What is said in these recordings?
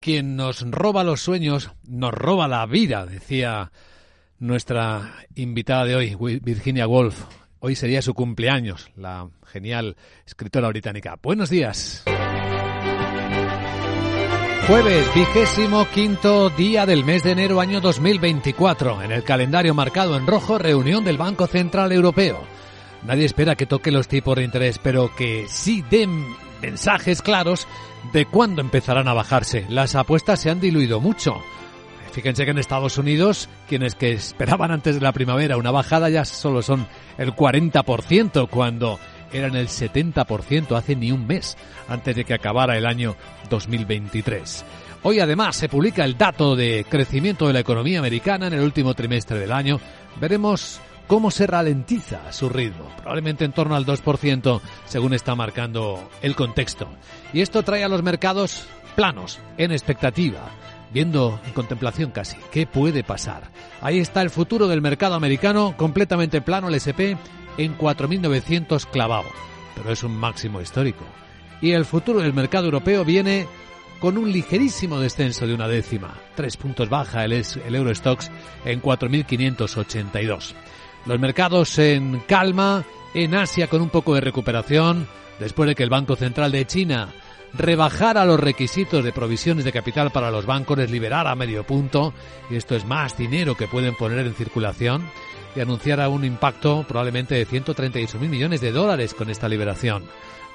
quien nos roba los sueños nos roba la vida, decía nuestra invitada de hoy, Virginia Woolf. Hoy sería su cumpleaños, la genial escritora británica. Buenos días. Jueves, vigésimo quinto día del mes de enero año 2024. En el calendario marcado en rojo, reunión del Banco Central Europeo. Nadie espera que toque los tipos de interés, pero que sí den mensajes claros de cuándo empezarán a bajarse. Las apuestas se han diluido mucho. Fíjense que en Estados Unidos, quienes que esperaban antes de la primavera una bajada ya solo son el 40%, cuando eran el 70% hace ni un mes, antes de que acabara el año 2023. Hoy además se publica el dato de crecimiento de la economía americana en el último trimestre del año. Veremos cómo se ralentiza su ritmo, probablemente en torno al 2%, según está marcando el contexto. Y esto trae a los mercados planos, en expectativa, viendo en contemplación casi qué puede pasar. Ahí está el futuro del mercado americano, completamente plano, el SP en 4.900 clavado, pero es un máximo histórico. Y el futuro del mercado europeo viene con un ligerísimo descenso de una décima, tres puntos baja el, el Eurostox en 4.582. Los mercados en calma, en Asia con un poco de recuperación, después de que el Banco Central de China rebajara los requisitos de provisiones de capital para los bancos, les liberara a medio punto, y esto es más dinero que pueden poner en circulación, y anunciara un impacto probablemente de 138 mil millones de dólares con esta liberación.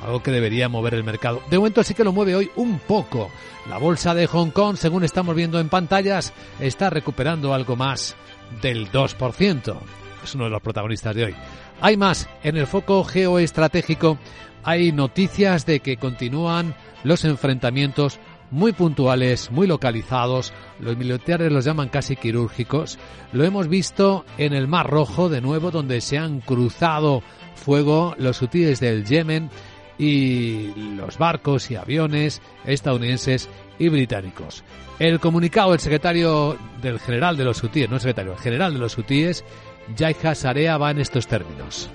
Algo que debería mover el mercado. De momento sí que lo mueve hoy un poco. La bolsa de Hong Kong, según estamos viendo en pantallas, está recuperando algo más del 2% es uno de los protagonistas de hoy. Hay más. En el foco geoestratégico hay noticias de que continúan los enfrentamientos muy puntuales, muy localizados. Los militares los llaman casi quirúrgicos. Lo hemos visto en el Mar Rojo, de nuevo, donde se han cruzado fuego los hutíes del Yemen y los barcos y aviones estadounidenses y británicos. El comunicado del secretario del general de los hutíes, no el secretario, el general de los hutíes, Yaiha Sarea va en estos términos.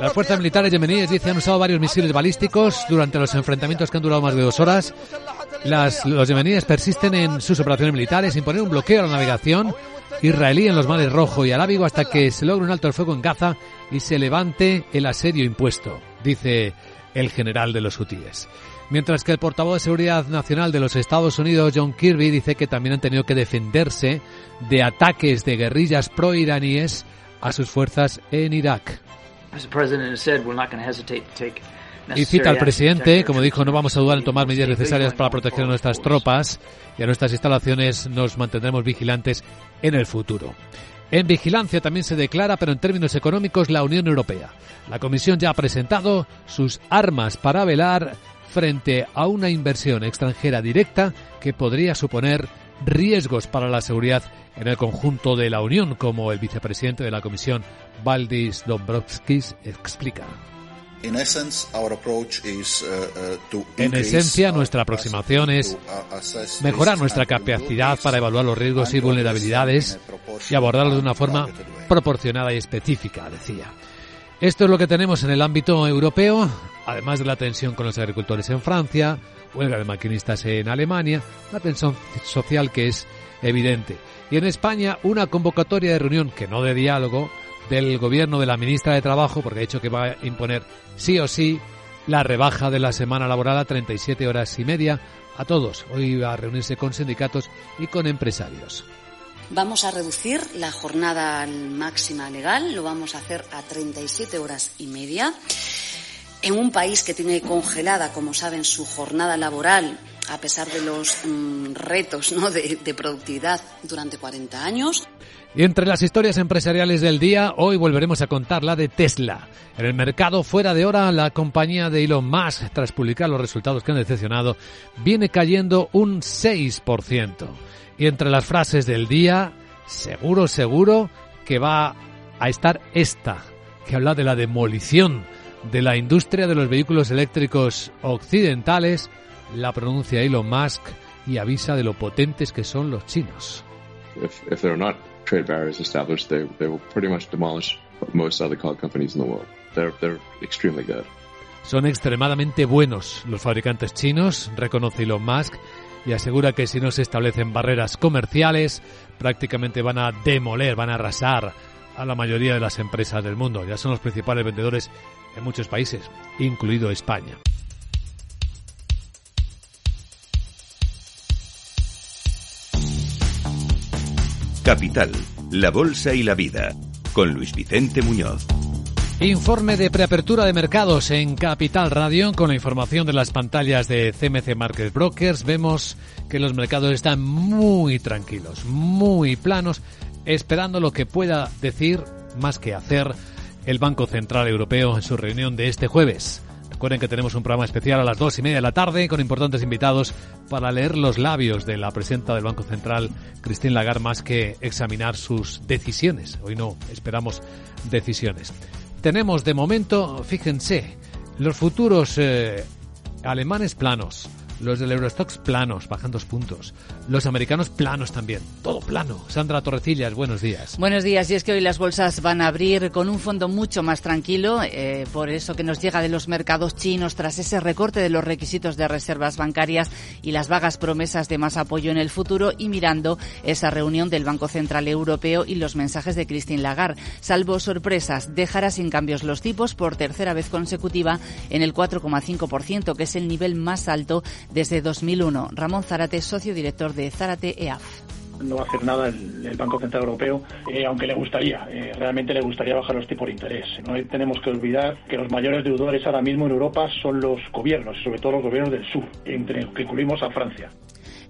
Las fuerzas militares yemeníes dicen han usado varios misiles balísticos durante los enfrentamientos que han durado más de dos horas. los yemeníes persisten en sus operaciones militares, imponer un bloqueo a la navegación israelí en los mares Rojo y Arábigo hasta que se logre un alto el fuego en Gaza y se levante el asedio impuesto, dice el general de los hutíes. Mientras que el portavoz de Seguridad Nacional de los Estados Unidos, John Kirby, dice que también han tenido que defenderse de ataques de guerrillas pro-iraníes a sus fuerzas en Irak. Y cita al presidente, como dijo, no vamos a dudar en tomar medidas necesarias para proteger a nuestras tropas y a nuestras instalaciones nos mantendremos vigilantes en el futuro. En vigilancia también se declara, pero en términos económicos, la Unión Europea. La Comisión ya ha presentado sus armas para velar frente a una inversión extranjera directa que podría suponer riesgos para la seguridad en el conjunto de la Unión, como el vicepresidente de la Comisión, Valdis Dombrovskis, explica. Uh, uh, en esencia, nuestra aproximación es mejorar nuestra capacidad para evaluar los riesgos y vulnerabilidades y abordarlos de una forma proporcionada y específica, decía. Esto es lo que tenemos en el ámbito europeo, además de la tensión con los agricultores en Francia, huelga de maquinistas en Alemania, una tensión social que es evidente. Y en España, una convocatoria de reunión, que no de diálogo, del gobierno de la ministra de Trabajo, porque ha dicho que va a imponer sí o sí la rebaja de la semana laboral a 37 horas y media a todos. Hoy va a reunirse con sindicatos y con empresarios. Vamos a reducir la jornada máxima legal, lo vamos a hacer a 37 horas y media. En un país que tiene congelada, como saben, su jornada laboral, a pesar de los mm, retos ¿no? de, de productividad durante 40 años. Y entre las historias empresariales del día, hoy volveremos a contar la de Tesla. En el mercado fuera de hora, la compañía de Elon Musk, tras publicar los resultados que han decepcionado, viene cayendo un 6%. Y entre las frases del día, seguro, seguro que va a estar esta, que habla de la demolición de la industria de los vehículos eléctricos occidentales, la pronuncia Elon Musk y avisa de lo potentes que son los chinos. If, they're not trade barriers established, they, they will pretty much demolish most other car companies in the world. They're, they're extremely good. son extremadamente buenos. Los fabricantes chinos, reconoce Elon Musk, y asegura que si no se establecen barreras comerciales, prácticamente van a demoler, van a arrasar a la mayoría de las empresas del mundo. Ya son los principales vendedores en muchos países, incluido España. Capital, la Bolsa y la Vida, con Luis Vicente Muñoz. Informe de preapertura de mercados en Capital Radio con la información de las pantallas de CMC Market Brokers. Vemos que los mercados están muy tranquilos, muy planos, esperando lo que pueda decir más que hacer el Banco Central Europeo en su reunión de este jueves. Recuerden que tenemos un programa especial a las dos y media de la tarde con importantes invitados para leer los labios de la presidenta del Banco Central, Christine Lagarde, más que examinar sus decisiones. Hoy no esperamos decisiones. Tenemos de momento, fíjense, los futuros eh, alemanes planos, los del Eurostox planos, bajan dos puntos. Los americanos planos también. Todo plano. Sandra Torrecillas, buenos días. Buenos días. Y es que hoy las bolsas van a abrir con un fondo mucho más tranquilo, eh, por eso que nos llega de los mercados chinos tras ese recorte de los requisitos de reservas bancarias y las vagas promesas de más apoyo en el futuro y mirando esa reunión del Banco Central Europeo y los mensajes de Christine Lagarde. Salvo sorpresas, dejará sin cambios los tipos por tercera vez consecutiva en el 4,5%, que es el nivel más alto desde 2001. Ramón Zárate, socio director de Zárate EAF no va a hacer nada el, Banco Central Europeo, eh, aunque le gustaría, eh, realmente le gustaría bajar los tipos de interés. No tenemos que olvidar que los mayores deudores ahora mismo en Europa son los gobiernos, sobre todo los gobiernos del sur, entre los que incluimos a Francia.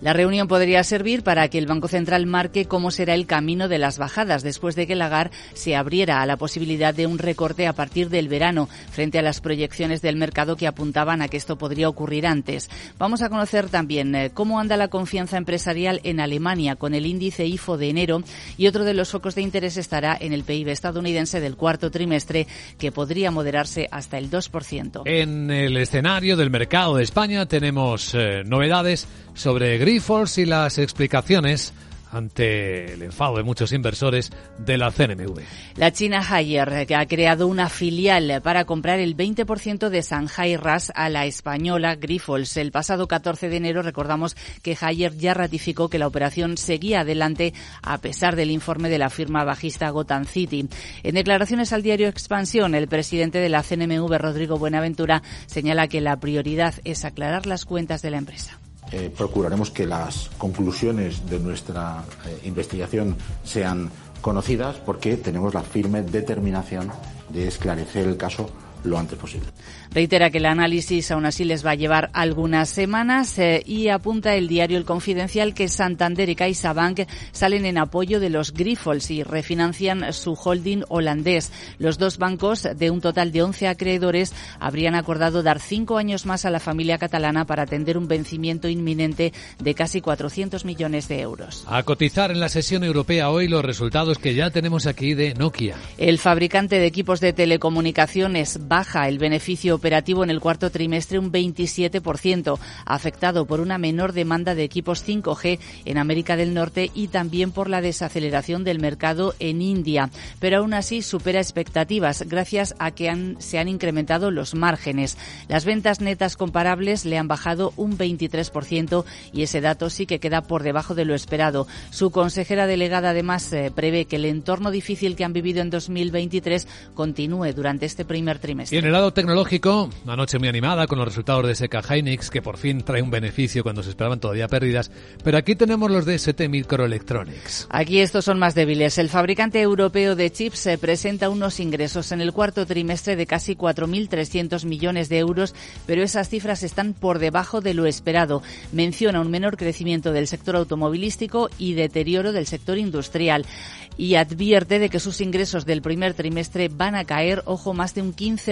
La reunión podría servir para que el Banco Central marque cómo será el camino de las bajadas después de que Lagarde se abriera a la posibilidad de un recorte a partir del verano frente a las proyecciones del mercado que apuntaban a que esto podría ocurrir antes. Vamos a conocer también eh, cómo anda la confianza empresarial en Alemania con el índice IFO de enero y otro de los focos de interés estará en el PIB estadounidense del cuarto trimestre que podría moderarse hasta el 2%. En el escenario del mercado de España tenemos eh, novedades sobre Y las explicaciones ante el enfado de muchos inversores de la CNMV. La China Haier, que ha creado una filial para comprar el 20% de Shanghai RAS a la española Grifols. El pasado 14 de enero recordamos que Haier ya ratificó que la operación seguía adelante a pesar del informe de la firma bajista Gotham City. En declaraciones al diario Expansión, el presidente de la CNMV, Rodrigo Buenaventura, señala que la prioridad es aclarar las cuentas de la empresa. Eh, procuraremos que las conclusiones de nuestra eh, investigación sean conocidas porque tenemos la firme determinación de esclarecer el caso lo antes posible. Reitera que el análisis aún así les va a llevar algunas semanas eh, y apunta el diario El Confidencial que Santander y CaixaBank salen en apoyo de los Grifols y refinancian su holding holandés. Los dos bancos, de un total de 11 acreedores, habrían acordado dar cinco años más a la familia catalana para atender un vencimiento inminente de casi 400 millones de euros. A cotizar en la sesión europea hoy los resultados que ya tenemos aquí de Nokia. El fabricante de equipos de telecomunicaciones baja el beneficio operativo en el cuarto trimestre un 27%, afectado por una menor demanda de equipos 5G en América del Norte y también por la desaceleración del mercado en India. Pero aún así supera expectativas gracias a que se han incrementado los márgenes. Las ventas netas comparables le han bajado un 23% y ese dato sí que queda por debajo de lo esperado. Su consejera delegada además eh, prevé que el entorno difícil que han vivido en 2023 continúe durante este primer trimestre. Y en el lado tecnológico, una noche muy animada con los resultados de Seca Hynix, que por fin trae un beneficio cuando se esperaban todavía pérdidas. Pero aquí tenemos los de ST Microelectronics. Aquí estos son más débiles. El fabricante europeo de chips se presenta unos ingresos en el cuarto trimestre de casi 4.300 millones de euros, pero esas cifras están por debajo de lo esperado. Menciona un menor crecimiento del sector automovilístico y deterioro del sector industrial y advierte de que sus ingresos del primer trimestre van a caer, ojo, más de un 15%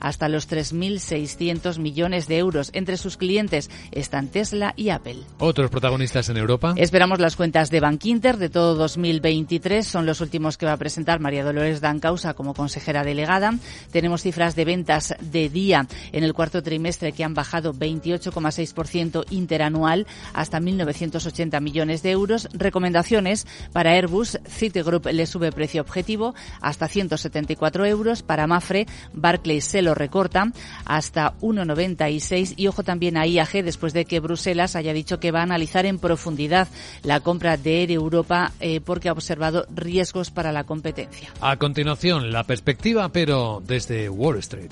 hasta los 3.600 millones de euros. Entre sus clientes están Tesla y Apple. ¿Otros protagonistas en Europa? Esperamos las cuentas de Bankinter de todo 2023. Son los últimos que va a presentar María Dolores Dancausa como consejera delegada. Tenemos cifras de ventas de día en el cuarto trimestre que han bajado 28,6% interanual hasta 1.980 millones de euros. Recomendaciones para Airbus Citigroup le sube precio objetivo hasta 174 euros. Para Mafre IAG, Barclays se lo recorta hasta 1,96 y ojo también a IAG después de que Bruselas haya dicho que va a analizar en profundidad la compra de Air Europa eh, porque ha observado riesgos para la competencia. A continuación, la perspectiva, pero desde Wall Street.